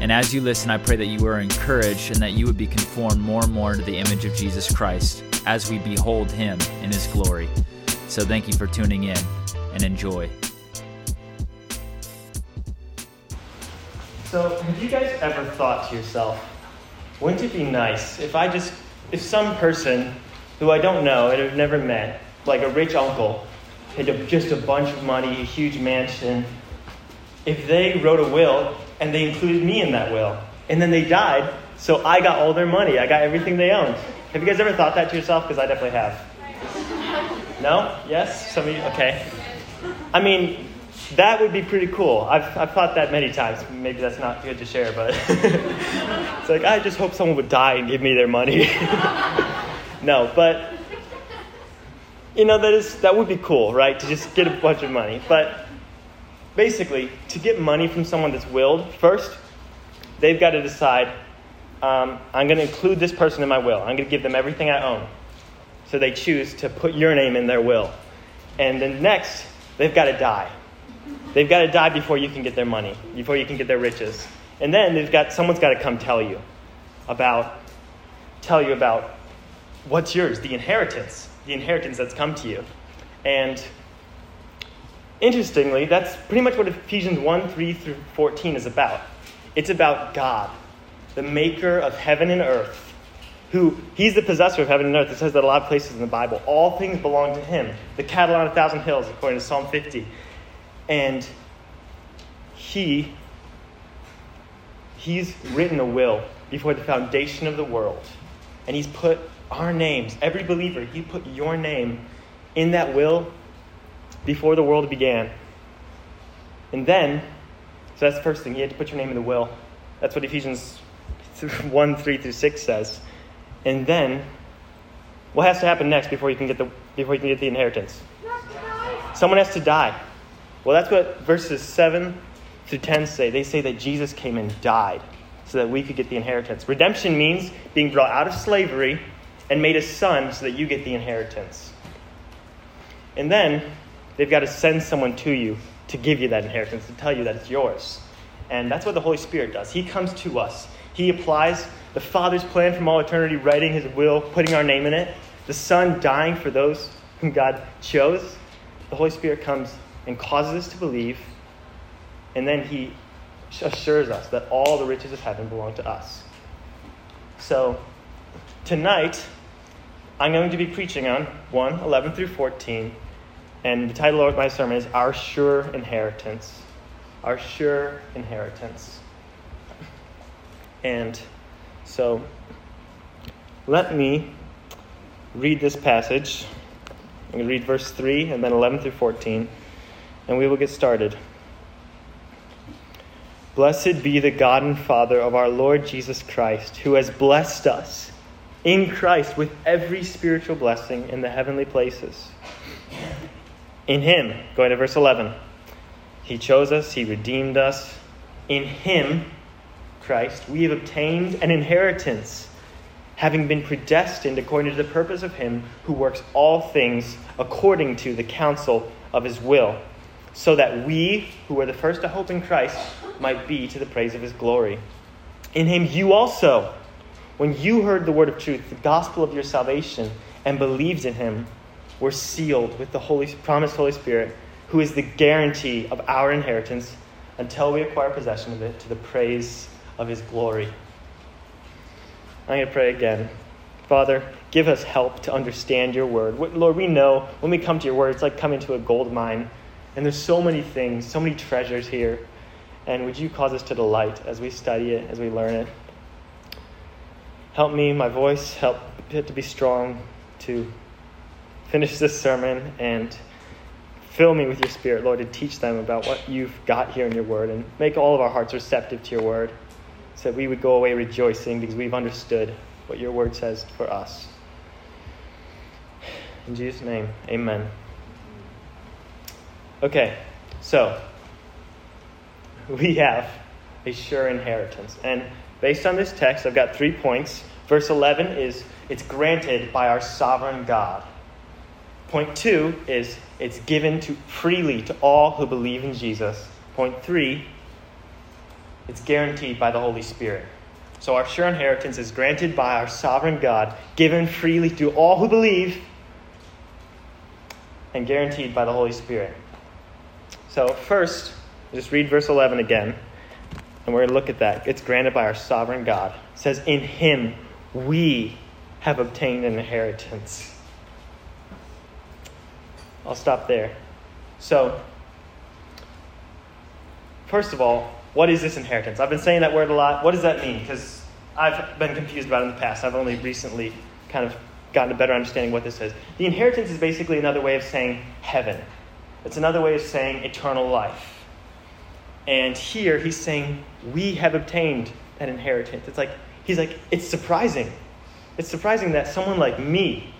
And as you listen, I pray that you are encouraged and that you would be conformed more and more to the image of Jesus Christ as we behold him in his glory. So thank you for tuning in and enjoy. So, have you guys ever thought to yourself, wouldn't it be nice if I just, if some person who I don't know and have never met, like a rich uncle, had just a bunch of money, a huge mansion, if they wrote a will and they included me in that will. And then they died, so I got all their money. I got everything they owned. Have you guys ever thought that to yourself? Because I definitely have. No? Yes? Some of you? Okay. I mean, that would be pretty cool. I've, I've thought that many times. Maybe that's not good to share, but it's like, I just hope someone would die and give me their money. no, but, you know, that, is, that would be cool, right? To just get a bunch of money. But basically, to get money from someone that's willed, first, they've got to decide um, I'm going to include this person in my will. I'm going to give them everything I own. So they choose to put your name in their will. And then next, they've got to die. They've got to die before you can get their money, before you can get their riches. And then they've got someone's got to come tell you about tell you about what's yours, the inheritance, the inheritance that's come to you. And Interestingly, that's pretty much what Ephesians 1 3 through 14 is about. It's about God, the maker of heaven and earth, who he's the possessor of heaven and earth. It says that a lot of places in the Bible. All things belong to him. The cattle on a thousand hills, according to Psalm 50. And he he's written a will before the foundation of the world. And he's put our names, every believer, he put your name in that will before the world began. And then, so that's the first thing, you had to put your name in the will. That's what Ephesians 1 3 through 6 says. And then, what has to happen next before you can get the, before you can get the inheritance? Someone has to die. Well, that's what verses 7 through 10 say. They say that Jesus came and died so that we could get the inheritance. Redemption means being brought out of slavery and made a son so that you get the inheritance. And then They've got to send someone to you to give you that inheritance, to tell you that it's yours. And that's what the Holy Spirit does. He comes to us. He applies the Father's plan from all eternity, writing His will, putting our name in it, the Son dying for those whom God chose. The Holy Spirit comes and causes us to believe, and then He assures us that all the riches of heaven belong to us. So, tonight, I'm going to be preaching on 1 11 through 14 and the title of my sermon is Our Sure Inheritance. Our Sure Inheritance. And so let me read this passage. I'm going to read verse 3 and then 11 through 14, and we will get started. Blessed be the God and Father of our Lord Jesus Christ, who has blessed us in Christ with every spiritual blessing in the heavenly places in Him, going to verse 11, He chose us, He redeemed us. In Him, Christ, we have obtained an inheritance, having been predestined according to the purpose of Him who works all things according to the counsel of His will, so that we, who were the first to hope in Christ, might be to the praise of His glory. In Him, you also, when you heard the word of truth, the gospel of your salvation, and believed in Him, we're sealed with the Holy, promised Holy Spirit, who is the guarantee of our inheritance until we acquire possession of it to the praise of his glory. I'm going to pray again. Father, give us help to understand your word. Lord, we know when we come to your word, it's like coming to a gold mine. And there's so many things, so many treasures here. And would you cause us to delight as we study it, as we learn it? Help me, my voice, help it to be strong, to finish this sermon and fill me with your spirit, Lord, to teach them about what you've got here in your word and make all of our hearts receptive to your word so that we would go away rejoicing because we've understood what your word says for us. In Jesus' name, amen. Okay, so we have a sure inheritance. And based on this text, I've got three points. Verse 11 is it's granted by our sovereign God. Point two is it's given to freely to all who believe in Jesus. Point three, it's guaranteed by the Holy Spirit. So our sure inheritance is granted by our sovereign God, given freely to all who believe, and guaranteed by the Holy Spirit. So first, just read verse 11 again, and we're going to look at that. It's granted by our sovereign God. It says, In him we have obtained an inheritance. I'll stop there. So, first of all, what is this inheritance? I've been saying that word a lot. What does that mean? Because I've been confused about it in the past. I've only recently kind of gotten a better understanding what this is. The inheritance is basically another way of saying heaven, it's another way of saying eternal life. And here he's saying, We have obtained that inheritance. It's like, he's like, it's surprising. It's surprising that someone like me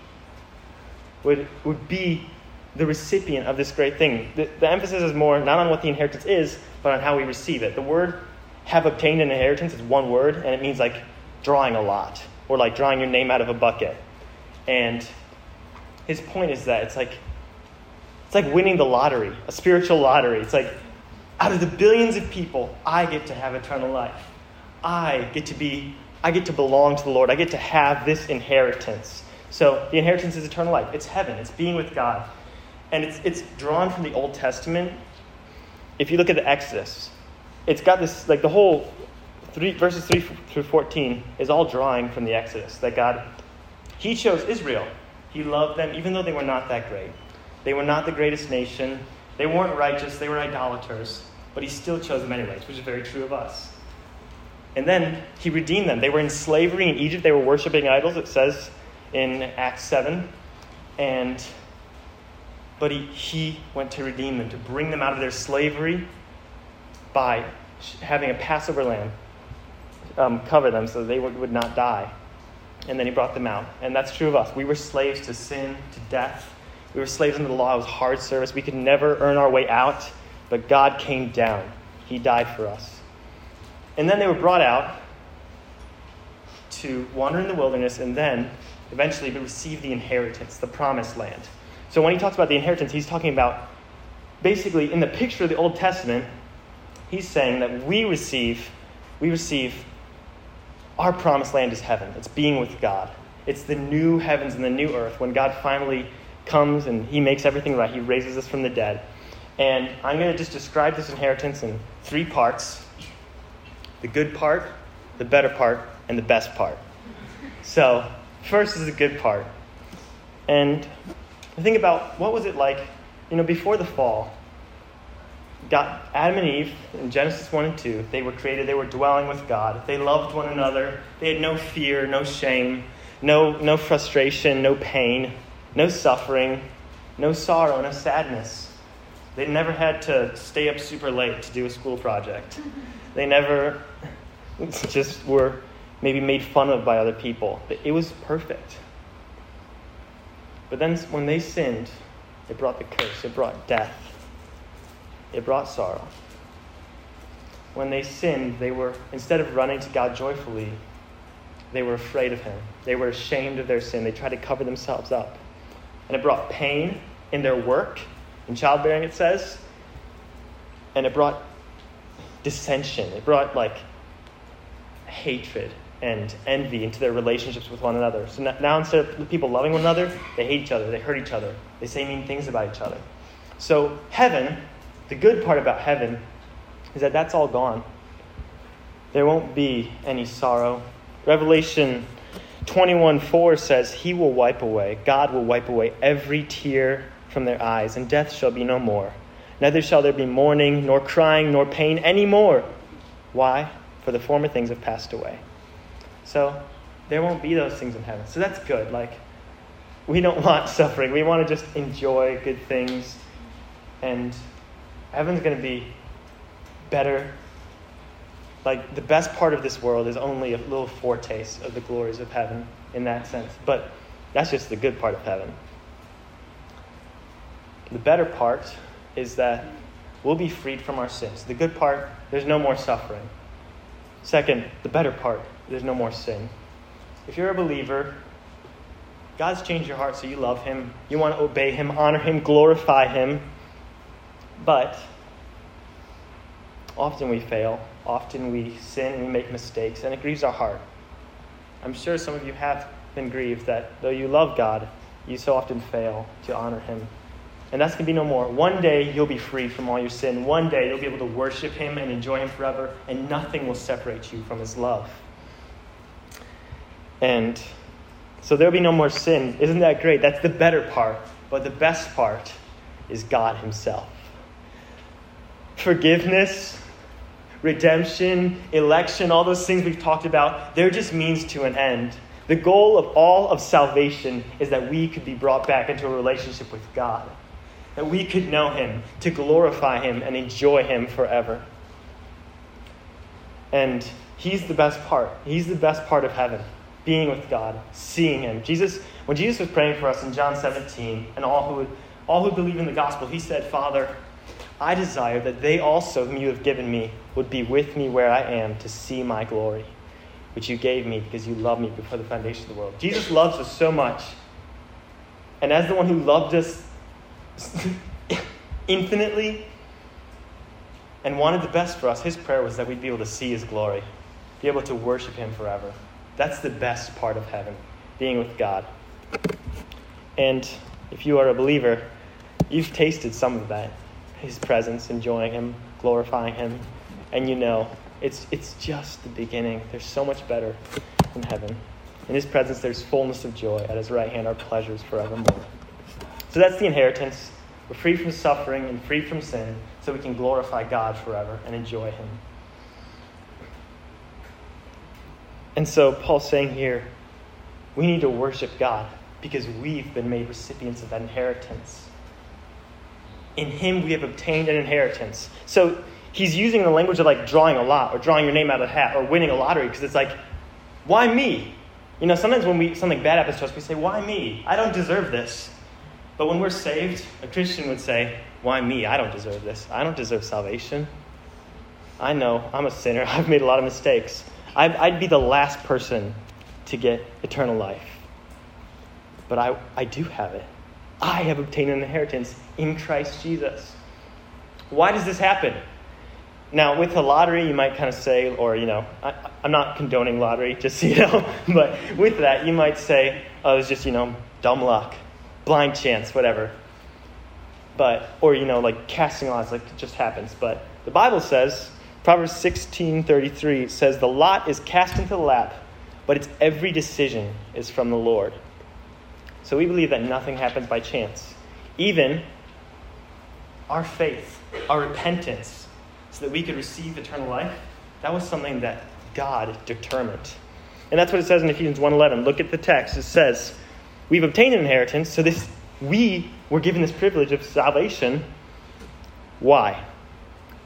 would, would be the recipient of this great thing. The, the emphasis is more not on what the inheritance is, but on how we receive it. The word have obtained an inheritance is one word, and it means like drawing a lot, or like drawing your name out of a bucket. And his point is that it's like it's like winning the lottery, a spiritual lottery. It's like out of the billions of people, I get to have eternal life. I get to be I get to belong to the Lord. I get to have this inheritance. So the inheritance is eternal life. It's heaven. It's being with God. And it's, it's drawn from the Old Testament. If you look at the Exodus, it's got this, like the whole three, verses 3 through 14 is all drawing from the Exodus. That God, He chose Israel. He loved them, even though they were not that great. They were not the greatest nation. They weren't righteous. They were idolaters. But He still chose them anyways, which is very true of us. And then He redeemed them. They were in slavery in Egypt. They were worshiping idols, it says in Acts 7. And but he, he went to redeem them, to bring them out of their slavery by having a Passover lamb um, cover them so they would, would not die. And then he brought them out. And that's true of us. We were slaves to sin, to death. We were slaves under the law. It was hard service. We could never earn our way out, but God came down. He died for us. And then they were brought out to wander in the wilderness and then eventually receive the inheritance, the promised land. So when he talks about the inheritance, he's talking about basically in the picture of the Old Testament, he's saying that we receive, we receive our promised land is heaven. It's being with God. It's the new heavens and the new earth when God finally comes and he makes everything right. He raises us from the dead. And I'm going to just describe this inheritance in three parts the good part, the better part, and the best part. So, first is the good part. And think about what was it like, you know, before the fall. God, Adam and Eve in Genesis 1 and 2, they were created, they were dwelling with God. They loved one another. They had no fear, no shame, no, no frustration, no pain, no suffering, no sorrow, no sadness. They never had to stay up super late to do a school project. They never just were maybe made fun of by other people. It was perfect. But then when they sinned, it brought the curse, it brought death, it brought sorrow. When they sinned, they were, instead of running to God joyfully, they were afraid of Him. They were ashamed of their sin. They tried to cover themselves up. And it brought pain in their work, in childbearing, it says. And it brought dissension. It brought, like, hatred and envy into their relationships with one another. So now instead of people loving one another, they hate each other, they hurt each other, they say mean things about each other. So heaven, the good part about heaven is that that's all gone. There won't be any sorrow. Revelation 21 4 says, He will wipe away, God will wipe away every tear from their eyes, and death shall be no more. Neither shall there be mourning, nor crying, nor pain any more. Why? For the former things have passed away. So there won't be those things in heaven. So that's good. Like, we don't want suffering. We want to just enjoy good things. And heaven's going to be better like the best part of this world is only a little foretaste of the glories of heaven in that sense. But that's just the good part of heaven. The better part is that we'll be freed from our sins. The good part, there's no more suffering. Second, the better part, there's no more sin. If you're a believer, God's changed your heart so you love Him, you want to obey Him, honor Him, glorify Him. But often we fail, often we sin we make mistakes, and it grieves our heart. I'm sure some of you have been grieved that though you love God, you so often fail to honor Him. And that's going to be no more. One day you'll be free from all your sin. One day you'll be able to worship Him and enjoy Him forever, and nothing will separate you from His love. And so there'll be no more sin. Isn't that great? That's the better part. But the best part is God Himself. Forgiveness, redemption, election, all those things we've talked about, they're just means to an end. The goal of all of salvation is that we could be brought back into a relationship with God, that we could know Him, to glorify Him, and enjoy Him forever. And He's the best part. He's the best part of heaven, being with God, seeing Him. Jesus, when Jesus was praying for us in John 17, and all who all who believe in the gospel, He said, Father, I desire that they also, whom you have given me, would be with me where I am to see my glory, which you gave me because you loved me before the foundation of the world. Jesus loves us so much. And as the one who loved us infinitely and wanted the best for us, his prayer was that we'd be able to see his glory, be able to worship him forever. That's the best part of heaven, being with God. And if you are a believer, you've tasted some of that his presence, enjoying him, glorifying him, and you know it's it's just the beginning. There's so much better in heaven. In his presence there's fullness of joy. At his right hand are pleasures forevermore. So that's the inheritance. We're free from suffering and free from sin, so we can glorify God forever and enjoy him. And so Paul's saying here, we need to worship God because we've been made recipients of that inheritance in him we have obtained an inheritance. So he's using the language of like drawing a lot or drawing your name out of a hat or winning a lottery because it's like, why me? You know, sometimes when we something bad happens to us, we say, why me? I don't deserve this. But when we're saved, a Christian would say, why me? I don't deserve this. I don't deserve salvation. I know I'm a sinner. I've made a lot of mistakes. I'd, be the last person to get eternal life. But I, I do have it. I have obtained an inheritance in Christ Jesus. Why does this happen? Now, with the lottery, you might kind of say, or, you know, I, am not condoning lottery, just so you know, but with that, you might say, oh, it's just, you know, dumb luck, blind chance, whatever. But, or, you know, like casting odds, like it just happens. But the Bible says, Proverbs 16.33 says, the lot is cast into the lap, but its every decision is from the Lord. So we believe that nothing happens by chance. Even our faith, our repentance, so that we could receive eternal life, that was something that God determined. And that's what it says in Ephesians 1:11. Look at the text. It says, "We've obtained an inheritance, so this we were given this privilege of salvation. Why?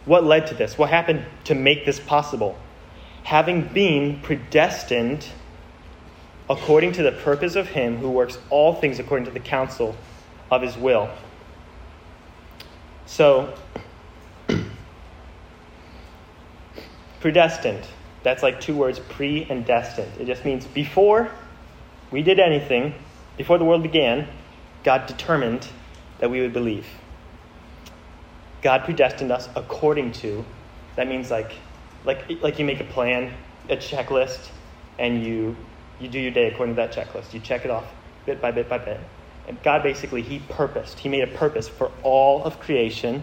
What led to this? What happened to make this possible? Having been predestined according to the purpose of him who works all things according to the counsel of his will. So, predestined. That's like two words, pre and destined. It just means before we did anything, before the world began, God determined that we would believe. God predestined us according to. That means like, like, like you make a plan, a checklist, and you you do your day according to that checklist. You check it off bit by bit by bit. And God basically, He purposed, He made a purpose for all of creation,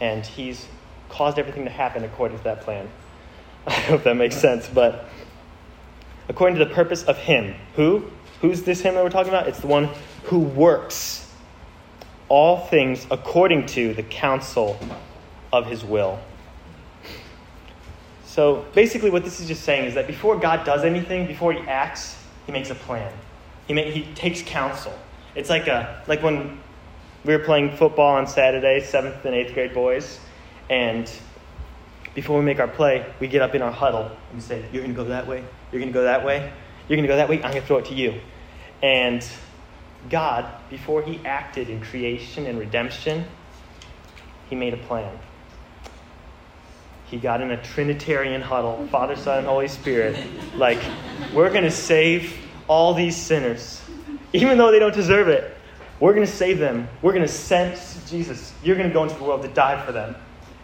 and He's caused everything to happen according to that plan. I hope that makes sense, but according to the purpose of Him. Who? Who's this Him that we're talking about? It's the one who works all things according to the counsel of His will. So basically, what this is just saying is that before God does anything, before He acts, He makes a plan. He, he takes counsel. It's like a like when we were playing football on Saturday, seventh and eighth grade boys, and before we make our play, we get up in our huddle and say, You're going to go that way. You're going to go that way. You're going to go that way. I'm going to throw it to you. And God, before he acted in creation and redemption, he made a plan. He got in a Trinitarian huddle Father, Son, and Holy Spirit. Like, we're going to save all these sinners, even though they don't deserve it. We're going to save them. We're going to send Jesus. You're going to go into the world to die for them.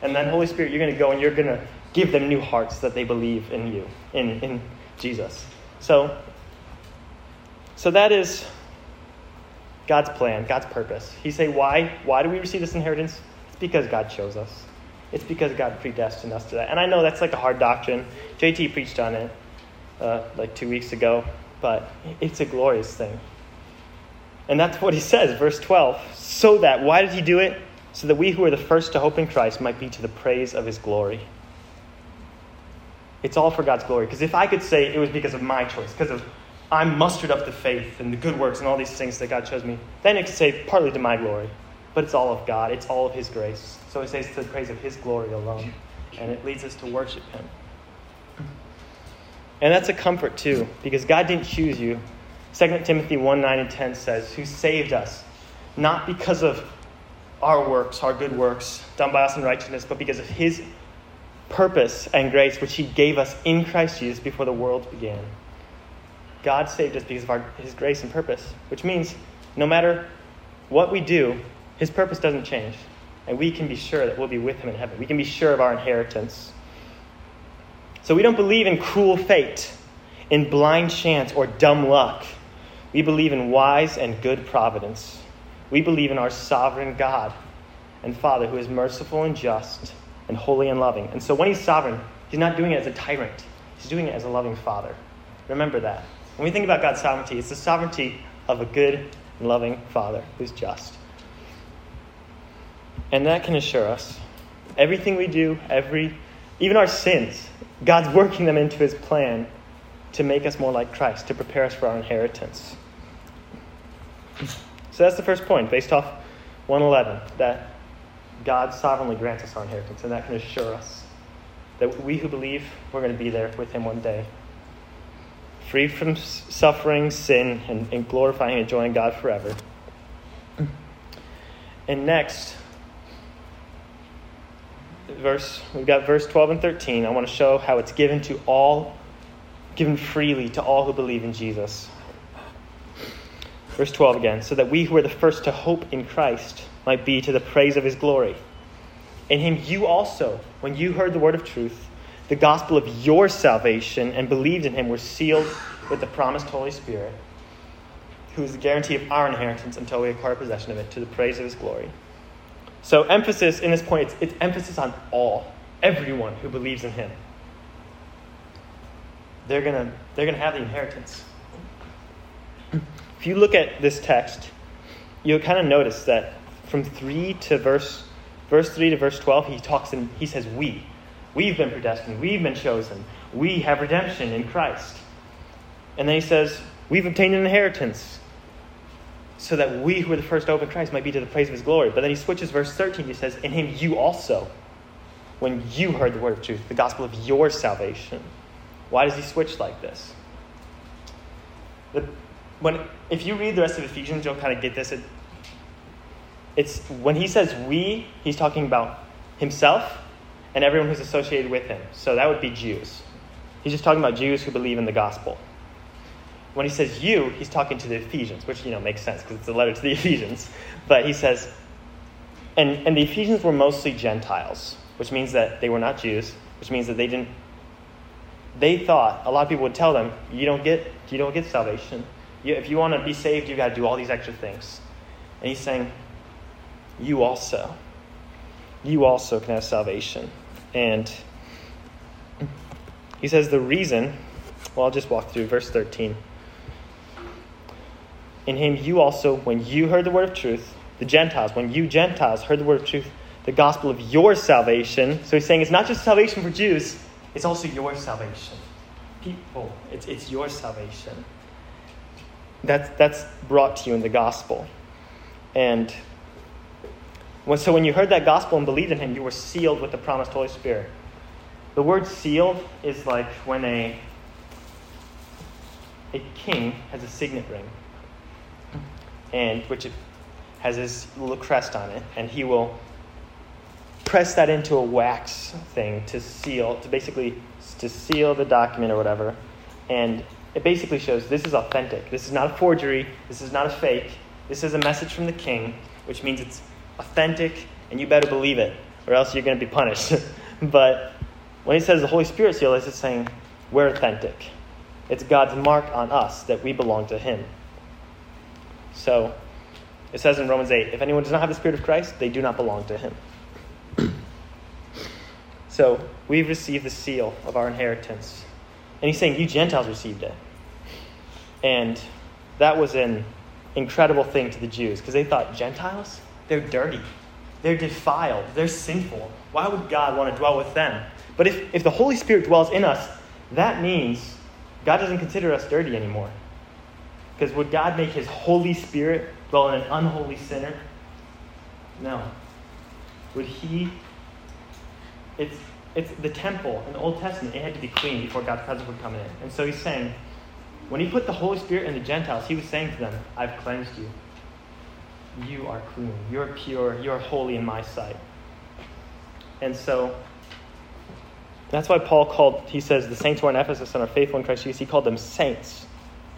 And then, Holy Spirit, you're going to go and you're going to give them new hearts that they believe in you, in, in Jesus. So, so that is God's plan, God's purpose. He say, why? Why do we receive this inheritance? It's because God chose us. It's because God predestined us to that. And I know that's like a hard doctrine. JT preached on it uh, like two weeks ago, but it's a glorious thing. And that's what he says, verse 12. So that, why did he do it? So that we who are the first to hope in Christ might be to the praise of his glory. It's all for God's glory. Because if I could say it was because of my choice, because of I'm mustered up the faith and the good works and all these things that God chose me, then it could say partly to my glory. But it's all of God, it's all of His grace. So it says to the praise of His glory alone. And it leads us to worship Him. And that's a comfort too, because God didn't choose you. 2 Timothy 1 9 and 10 says, Who saved us, not because of our works, our good works, done by us in righteousness, but because of His purpose and grace, which He gave us in Christ Jesus before the world began. God saved us because of our, His grace and purpose, which means no matter what we do, His purpose doesn't change. And we can be sure that we'll be with Him in heaven. We can be sure of our inheritance. So we don't believe in cruel fate, in blind chance, or dumb luck. We believe in wise and good providence. We believe in our sovereign God and Father who is merciful and just and holy and loving. And so when He's sovereign, He's not doing it as a tyrant, He's doing it as a loving Father. Remember that. When we think about God's sovereignty, it's the sovereignty of a good and loving Father who's just. And that can assure us everything we do, every even our sins, God's working them into his plan to make us more like Christ, to prepare us for our inheritance. So that's the first point, based off 111, that God sovereignly grants us our inheritance, and that can assure us that we who believe, we're going to be there with him one day free from suffering, sin, and, and glorifying and enjoying God forever. And next, verse we've got verse 12 and 13. I want to show how it's given to all, given freely to all who believe in Jesus. Verse 12 again, so that we who are the first to hope in Christ might be to the praise of his glory. In him you also, when you heard the word of truth, the gospel of your salvation and believed in him were sealed with the promised Holy Spirit, who is the guarantee of our inheritance until we acquire possession of it to the praise of his glory. So, emphasis in this point, it's, it's emphasis on all, everyone who believes in him. They're going to they're going to have the inheritance. If you look at this text, you'll kind of notice that from 3 to verse verse 3 to verse 12, he talks and he says we. We've been predestined. We've been chosen. We have redemption in Christ. And then he says, We've obtained an inheritance so that we who are the first to open Christ might be to the praise of his glory. But then he switches verse 13. He says, In him you also, when you heard the word of truth, the gospel of your salvation. Why does he switch like this? The, when, if you read the rest of Ephesians, you'll kind of get this. It, it's when he says we, he's talking about himself and everyone who's associated with him. So that would be Jews. He's just talking about Jews who believe in the gospel. When he says you, he's talking to the Ephesians, which you know makes sense because it's a letter to the Ephesians. But he says, and, and the Ephesians were mostly Gentiles, which means that they were not Jews, which means that they didn't they thought a lot of people would tell them, you don't get you don't get salvation. You, if you want to be saved, you've got to do all these extra things. And he's saying, you also you also can have salvation. And he says the reason, well, I'll just walk through verse 13. In him you also, when you heard the word of truth, the Gentiles, when you Gentiles heard the word of truth, the gospel of your salvation. So he's saying it's not just salvation for Jews, it's also your salvation. People, it's, it's your salvation. That's, that's brought to you in the gospel. And so when you heard that gospel and believed in him, you were sealed with the promised Holy Spirit. the word sealed is like when a a king has a signet ring, and which has his little crest on it, and he will press that into a wax thing to seal, to basically to seal the document or whatever, and it basically shows this is authentic. This is not a forgery. This is not a fake. This is a message from the king, which means it's authentic, and you better believe it, or else you're going to be punished. but when he says the Holy Spirit seal, it's just saying we're authentic. It's God's mark on us that we belong to Him. So it says in Romans 8 if anyone does not have the Spirit of Christ, they do not belong to Him. so we've received the seal of our inheritance. And he's saying, You Gentiles received it. And that was an incredible thing to the Jews because they thought, Gentiles? They're dirty. They're defiled. They're sinful. Why would God want to dwell with them? But if, if the Holy Spirit dwells in us, that means God doesn't consider us dirty anymore. Because would God make his Holy Spirit dwell in an unholy sinner? No. Would he? It's, it's the temple in the Old Testament, it had to be clean before God's presence would come in. And so he's saying, when he put the Holy Spirit in the Gentiles, he was saying to them, I've cleansed you. You are clean. You're pure. You're holy in my sight. And so that's why Paul called, he says, the saints who are in Ephesus and are faithful in Christ Jesus, he called them saints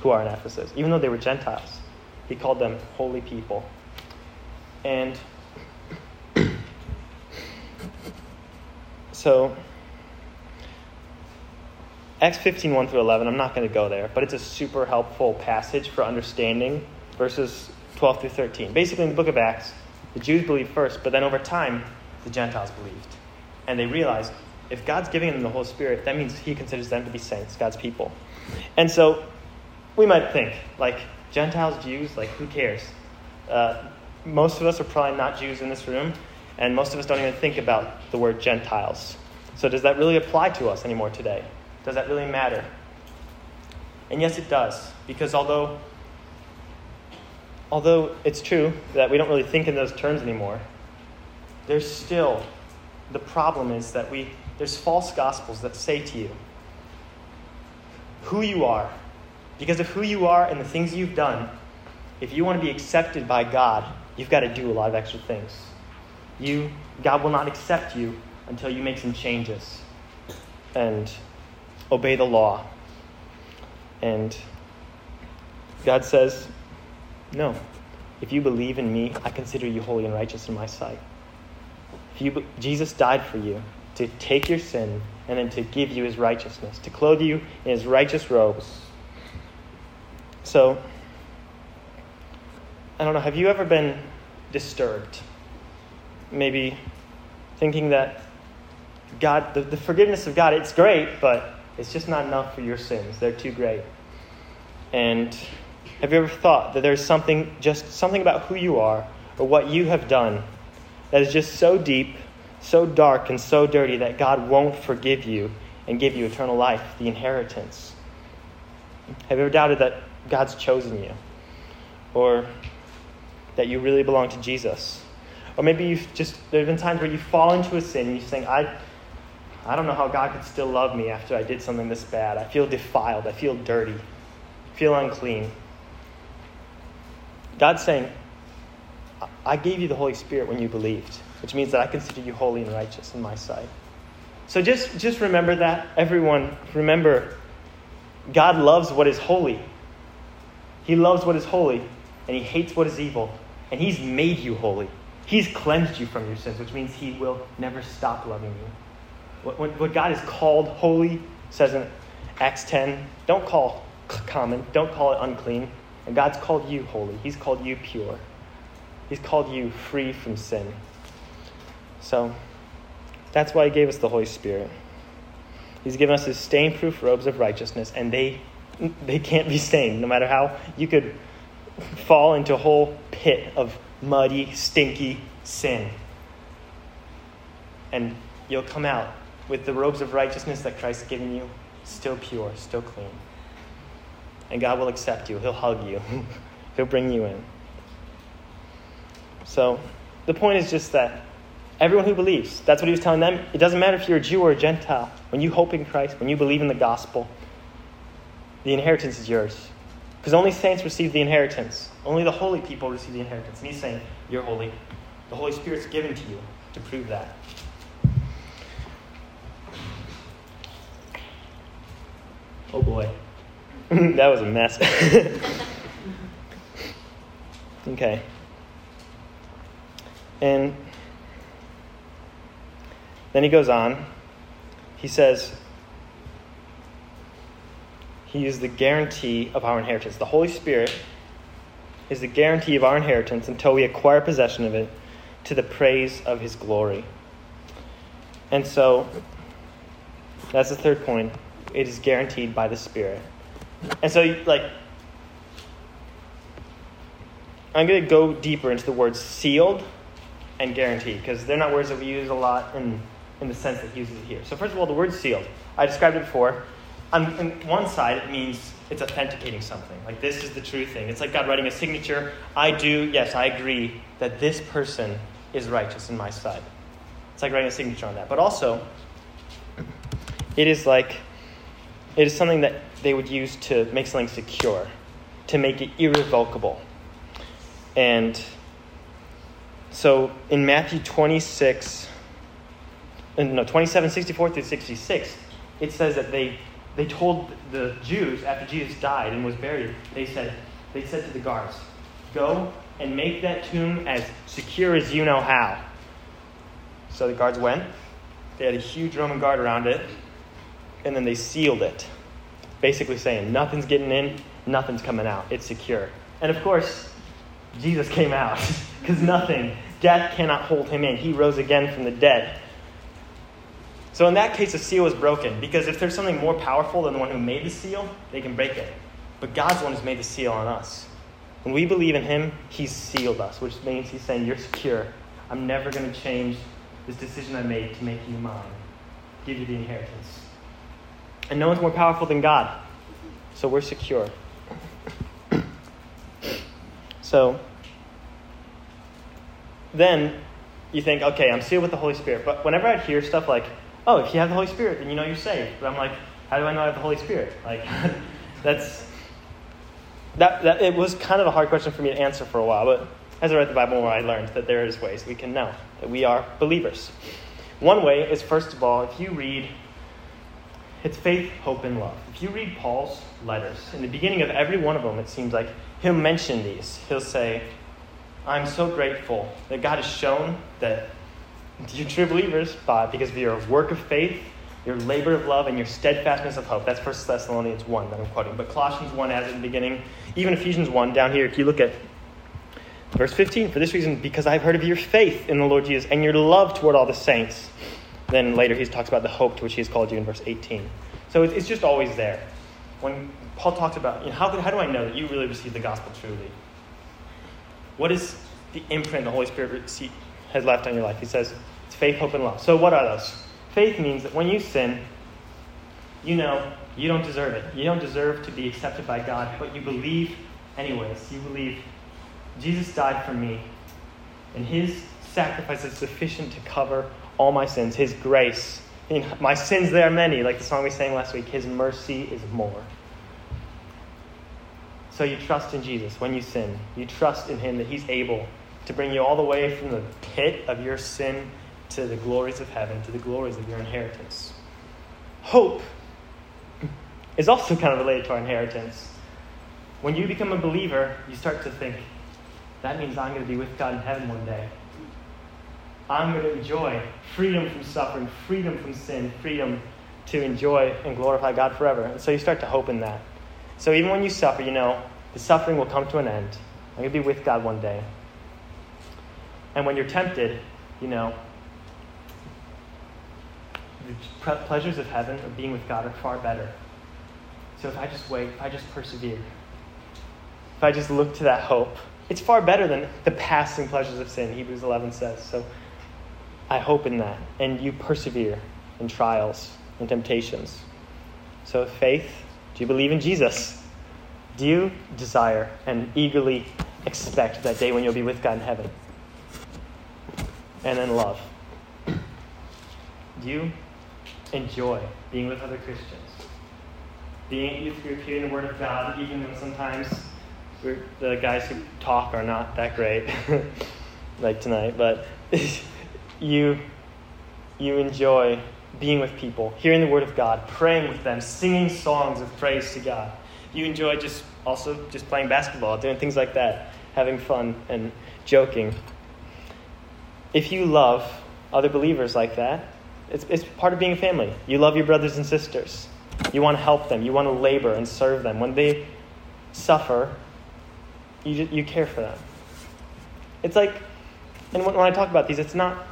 who are in Ephesus. Even though they were Gentiles, he called them holy people. And so, Acts 15, 1 through 11, I'm not going to go there, but it's a super helpful passage for understanding verses 12 through 13. Basically, in the book of Acts, the Jews believed first, but then over time, the Gentiles believed. And they realized if God's giving them the Holy Spirit, that means He considers them to be saints, God's people. And so we might think, like, Gentiles, Jews, like, who cares? Uh, most of us are probably not Jews in this room, and most of us don't even think about the word Gentiles. So does that really apply to us anymore today? Does that really matter? And yes, it does, because although although it's true that we don't really think in those terms anymore, there's still the problem is that we there's false gospels that say to you who you are. Because of who you are and the things you've done, if you want to be accepted by God, you've got to do a lot of extra things. You, God will not accept you until you make some changes and obey the law. And God says, No. If you believe in me, I consider you holy and righteous in my sight. If you, Jesus died for you to take your sin and then to give you his righteousness, to clothe you in his righteous robes. So, I don't know, have you ever been disturbed? Maybe thinking that God, the, the forgiveness of God, it's great, but it's just not enough for your sins. They're too great. And have you ever thought that there's something, just something about who you are or what you have done that is just so deep so dark and so dirty that God won't forgive you and give you eternal life, the inheritance? Have you ever doubted that God's chosen you? Or that you really belong to Jesus? Or maybe you've just, there have been times where you fall into a sin and you think, I, I don't know how God could still love me after I did something this bad. I feel defiled. I feel dirty. I feel unclean. God's saying, I gave you the Holy Spirit when you believed which means that I consider you holy and righteous in my sight. So just, just remember that, everyone. Remember, God loves what is holy. He loves what is holy, and He hates what is evil. And He's made you holy. He's cleansed you from your sins, which means He will never stop loving you. What, what God is called holy says in Acts 10 don't call common, don't call it unclean. And God's called you holy, He's called you pure, He's called you free from sin. So that's why he gave us the Holy Spirit. He's given us his stain proof robes of righteousness, and they, they can't be stained, no matter how you could fall into a whole pit of muddy, stinky sin. And you'll come out with the robes of righteousness that Christ has given you, still pure, still clean. And God will accept you, He'll hug you, He'll bring you in. So, the point is just that Everyone who believes. That's what he was telling them. It doesn't matter if you're a Jew or a Gentile. When you hope in Christ, when you believe in the gospel, the inheritance is yours. Because only saints receive the inheritance. Only the holy people receive the inheritance. And he's saying, You're holy. The Holy Spirit's given to you to prove that. Oh boy. that was a mess. okay. And then he goes on. He says, He is the guarantee of our inheritance. The Holy Spirit is the guarantee of our inheritance until we acquire possession of it to the praise of His glory. And so, that's the third point. It is guaranteed by the Spirit. And so, like, I'm going to go deeper into the words sealed and guaranteed because they're not words that we use a lot in in the sense that he uses it here. So, first of all, the word sealed. I described it before. On, on one side, it means it's authenticating something. Like, this is the true thing. It's like God writing a signature. I do, yes, I agree that this person is righteous in my sight. It's like writing a signature on that. But also, it is like, it is something that they would use to make something secure, to make it irrevocable. And so in Matthew 26, uh, no, 27, 64 through 66, it says that they, they told the Jews after Jesus died and was buried, they said, they said to the guards, Go and make that tomb as secure as you know how. So the guards went. They had a huge Roman guard around it, and then they sealed it, basically saying, Nothing's getting in, nothing's coming out. It's secure. And of course, Jesus came out because nothing, death cannot hold him in. He rose again from the dead. So in that case, the seal is broken because if there's something more powerful than the one who made the seal, they can break it. But God's one who's made the seal on us. When we believe in Him, He's sealed us, which means He's saying, You're secure. I'm never going to change this decision I made to make you mine, give you the inheritance. And no one's more powerful than God. So we're secure. so then you think, okay, I'm sealed with the Holy Spirit. But whenever I hear stuff like, oh, if you have the Holy Spirit, then you know you're saved. But I'm like, how do I know I have the Holy Spirit? Like, that's that, that. It was kind of a hard question for me to answer for a while, but as I read the Bible more, I learned that there is ways we can know that we are believers. One way is, first of all, if you read, it's faith, hope, and love. If you read Paul's letters, in the beginning of every one of them, it seems like he'll mention these. He'll say, I'm so grateful that God has shown that you're true believers by because of your work of faith, your labor of love, and your steadfastness of hope. That's 1 Thessalonians 1 that I'm quoting. But Colossians 1 has in the beginning, even Ephesians 1 down here, if you look at verse 15, for this reason, because I've heard of your faith in the Lord Jesus and your love toward all the saints. Then later he talks about the hope to which he has called you in verse 18. So it's just always there. When Paul talks about, you know, how, how do I know that you really received the gospel truly? What is the imprint the Holy Spirit has left on your life? He says, it's faith, hope, and love. So, what are those? Faith means that when you sin, you know you don't deserve it. You don't deserve to be accepted by God, but you believe anyways. You believe Jesus died for me, and his sacrifice is sufficient to cover all my sins. His grace. my sins, they are many, like the song we sang last week. His mercy is more. So you trust in Jesus when you sin. You trust in Him that He's able to bring you all the way from the pit of your sin to the glories of heaven, to the glories of your inheritance. Hope is also kind of related to our inheritance. When you become a believer, you start to think, that means I'm going to be with God in heaven one day. I'm going to enjoy freedom from suffering, freedom from sin, freedom to enjoy and glorify God forever. And so you start to hope in that. So even when you suffer, you know, the suffering will come to an end. I'm going to be with God one day. And when you're tempted, you know, the pleasures of heaven, of being with God, are far better. So if I just wait, if I just persevere, if I just look to that hope, it's far better than the passing pleasures of sin, Hebrews 11 says. So I hope in that. And you persevere in trials and temptations. So faith do you believe in Jesus? Do you desire and eagerly expect that day when you'll be with God in heaven? And then love. do you enjoy being with other Christians? Being youth group, hearing the Word of God, even when sometimes the guys who talk are not that great, like tonight, but you, you enjoy being with people, hearing the Word of God, praying with them, singing songs of praise to God. You enjoy just also just playing basketball, doing things like that, having fun and joking. If you love other believers like that, it's, it's part of being a family. You love your brothers and sisters. You want to help them. You want to labor and serve them. When they suffer, you, you care for them. It's like, and when, when I talk about these, it's not,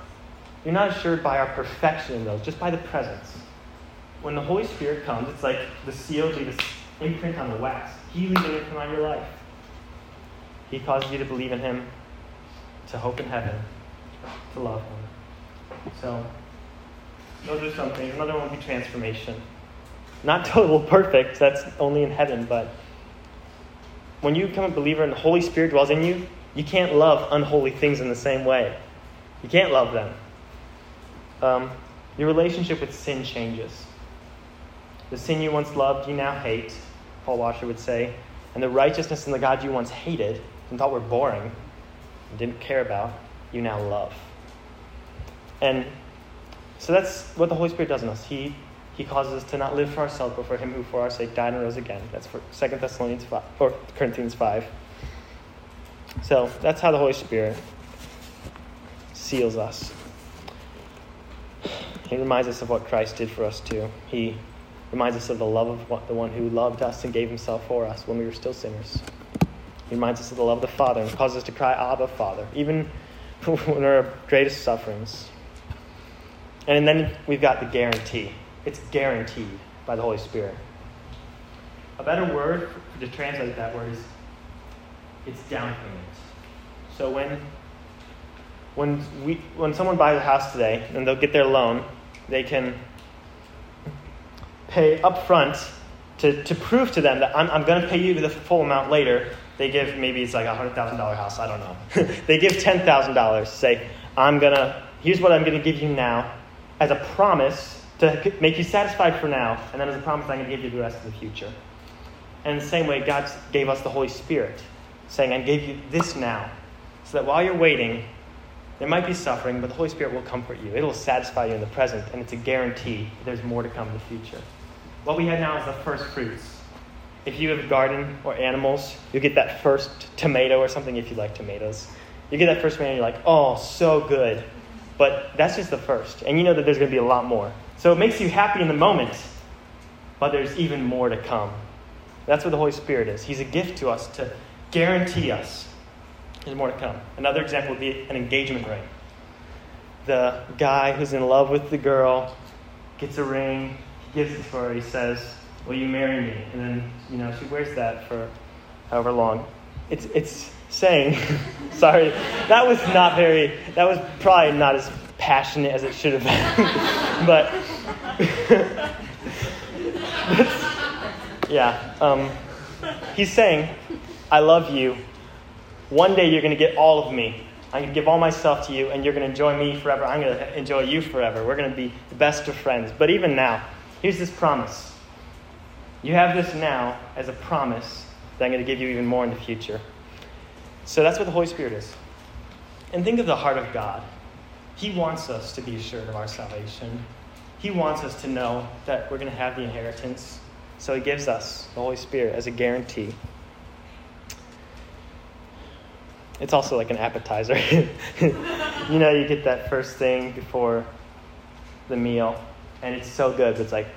you're not assured by our perfection in those, just by the presence. When the Holy Spirit comes, it's like the seal, this imprint on the wax. He leaves an imprint on your life. He causes you to believe in Him, to hope in heaven, to love Him. So, those are some things. Another one would be transformation. Not total perfect, that's only in heaven, but when you become a believer and the Holy Spirit dwells in you, you can't love unholy things in the same way. You can't love them. Um, your relationship with sin changes. The sin you once loved, you now hate, Paul Washer would say. And the righteousness and the God you once hated and thought were boring and didn't care about, you now love. And so that's what the Holy Spirit does in us. He he causes us to not live for ourselves, but for him who for our sake died and rose again. That's for 2 Thessalonians 5, or Corinthians 5. So that's how the Holy Spirit seals us. He reminds us of what Christ did for us too. He reminds us of the love of what, the one who loved us and gave himself for us when we were still sinners. He reminds us of the love of the Father and causes us to cry, Abba, Father, even when our greatest sufferings. And then we've got the guarantee. It's guaranteed by the Holy Spirit. A better word to translate that word is it's down payment. So when when we when someone buys a house today and they'll get their loan, they can pay up front to, to prove to them that I'm, I'm going to pay you the full amount later. They give maybe it's like a hundred thousand dollar house. I don't know. they give ten thousand dollars. Say I'm gonna here's what I'm going to give you now as a promise to make you satisfied for now, and then as a promise, I'm going to give you the rest of the future. And the same way, God gave us the Holy Spirit, saying, I gave you this now, so that while you're waiting, there might be suffering, but the Holy Spirit will comfort you. It'll satisfy you in the present, and it's a guarantee that there's more to come in the future. What we have now is the first fruits. If you have a garden or animals, you get that first tomato or something if you like tomatoes. You get that first tomato, and you're like, oh, so good. But that's just the first. And you know that there's going to be a lot more. So it makes you happy in the moment, but there's even more to come. That's what the Holy Spirit is. He's a gift to us to guarantee us there's more to come. Another example would be an engagement ring. The guy who's in love with the girl gets a ring, he gives it to her, he says, Will you marry me? And then, you know, she wears that for however long. It's, it's saying, sorry, that was not very, that was probably not as passionate as it should have been. but yeah, um, he's saying, I love you. One day you're going to get all of me. I'm going to give all myself to you, and you're going to enjoy me forever. I'm going to enjoy you forever. We're going to be the best of friends. But even now, here's this promise. You have this now as a promise that I'm going to give you even more in the future. So that's what the Holy Spirit is. And think of the heart of God. He wants us to be assured of our salvation. He wants us to know that we're going to have the inheritance. So He gives us the Holy Spirit as a guarantee. It's also like an appetizer. you know, you get that first thing before the meal, and it's so good. But it's like,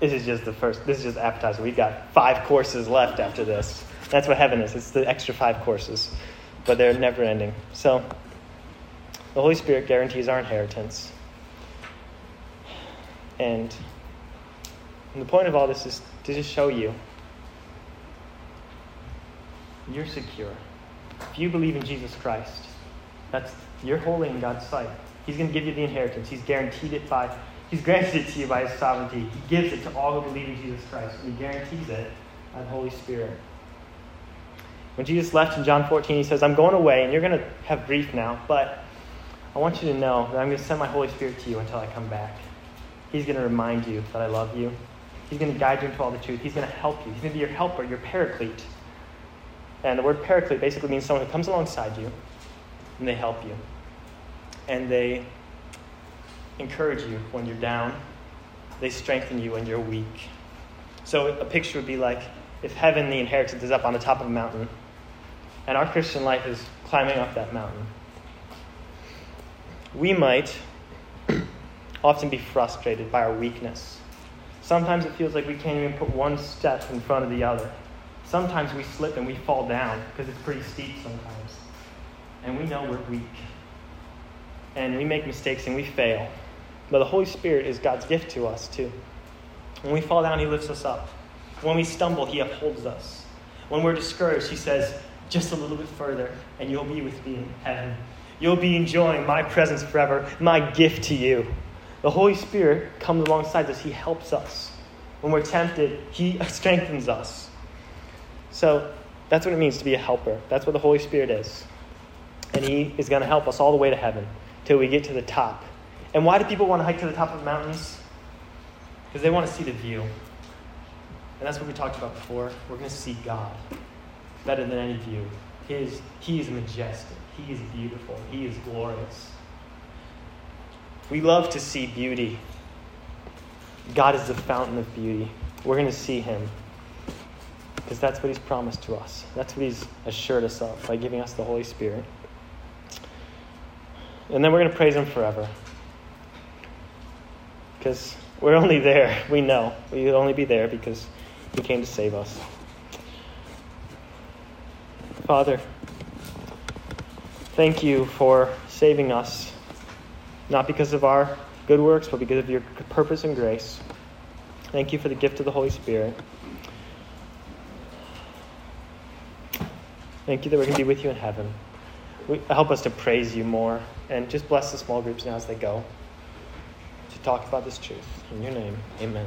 this is just the first, this is just appetizer. We've got five courses left after this. That's what heaven is. It's the extra five courses, but they're never ending. So, the Holy Spirit guarantees our inheritance. And, and the point of all this is to just show you you're secure. If you believe in Jesus Christ, that's you're holy in God's sight. He's going to give you the inheritance. He's guaranteed it by He's granted it to you by His sovereignty. He gives it to all who believe in Jesus Christ, and He guarantees it by the Holy Spirit. When Jesus left in John 14, He says, "I'm going away, and you're going to have grief now, but I want you to know that I'm going to send my Holy Spirit to you until I come back. He's going to remind you that I love you. He's going to guide you into all the truth. He's going to help you. He's going to be your helper, your paraclete. And the word paraclete basically means someone who comes alongside you and they help you. And they encourage you when you're down, they strengthen you when you're weak. So a picture would be like if heaven, the inheritance, is up on the top of a mountain, and our Christian life is climbing up that mountain. We might often be frustrated by our weakness. Sometimes it feels like we can't even put one step in front of the other. Sometimes we slip and we fall down because it's pretty steep sometimes. And we know we're weak. And we make mistakes and we fail. But the Holy Spirit is God's gift to us, too. When we fall down, He lifts us up. When we stumble, He upholds us. When we're discouraged, He says, just a little bit further, and you'll be with me in heaven. You'll be enjoying my presence forever, my gift to you. The Holy Spirit comes alongside us. He helps us. When we're tempted, He strengthens us. So that's what it means to be a helper. That's what the Holy Spirit is. And He is going to help us all the way to heaven till we get to the top. And why do people want to hike to the top of mountains? Because they want to see the view. And that's what we talked about before. We're going to see God better than any view. His, he is majestic. He is beautiful. He is glorious. We love to see beauty. God is the fountain of beauty. We're going to see him because that's what he's promised to us. That's what he's assured us of by giving us the Holy Spirit. And then we're going to praise him forever because we're only there. We know. We will only be there because he came to save us. Father, thank you for saving us, not because of our good works, but because of your purpose and grace. Thank you for the gift of the Holy Spirit. Thank you that we're going to be with you in heaven. We, help us to praise you more and just bless the small groups now as they go to talk about this truth. In your name, amen.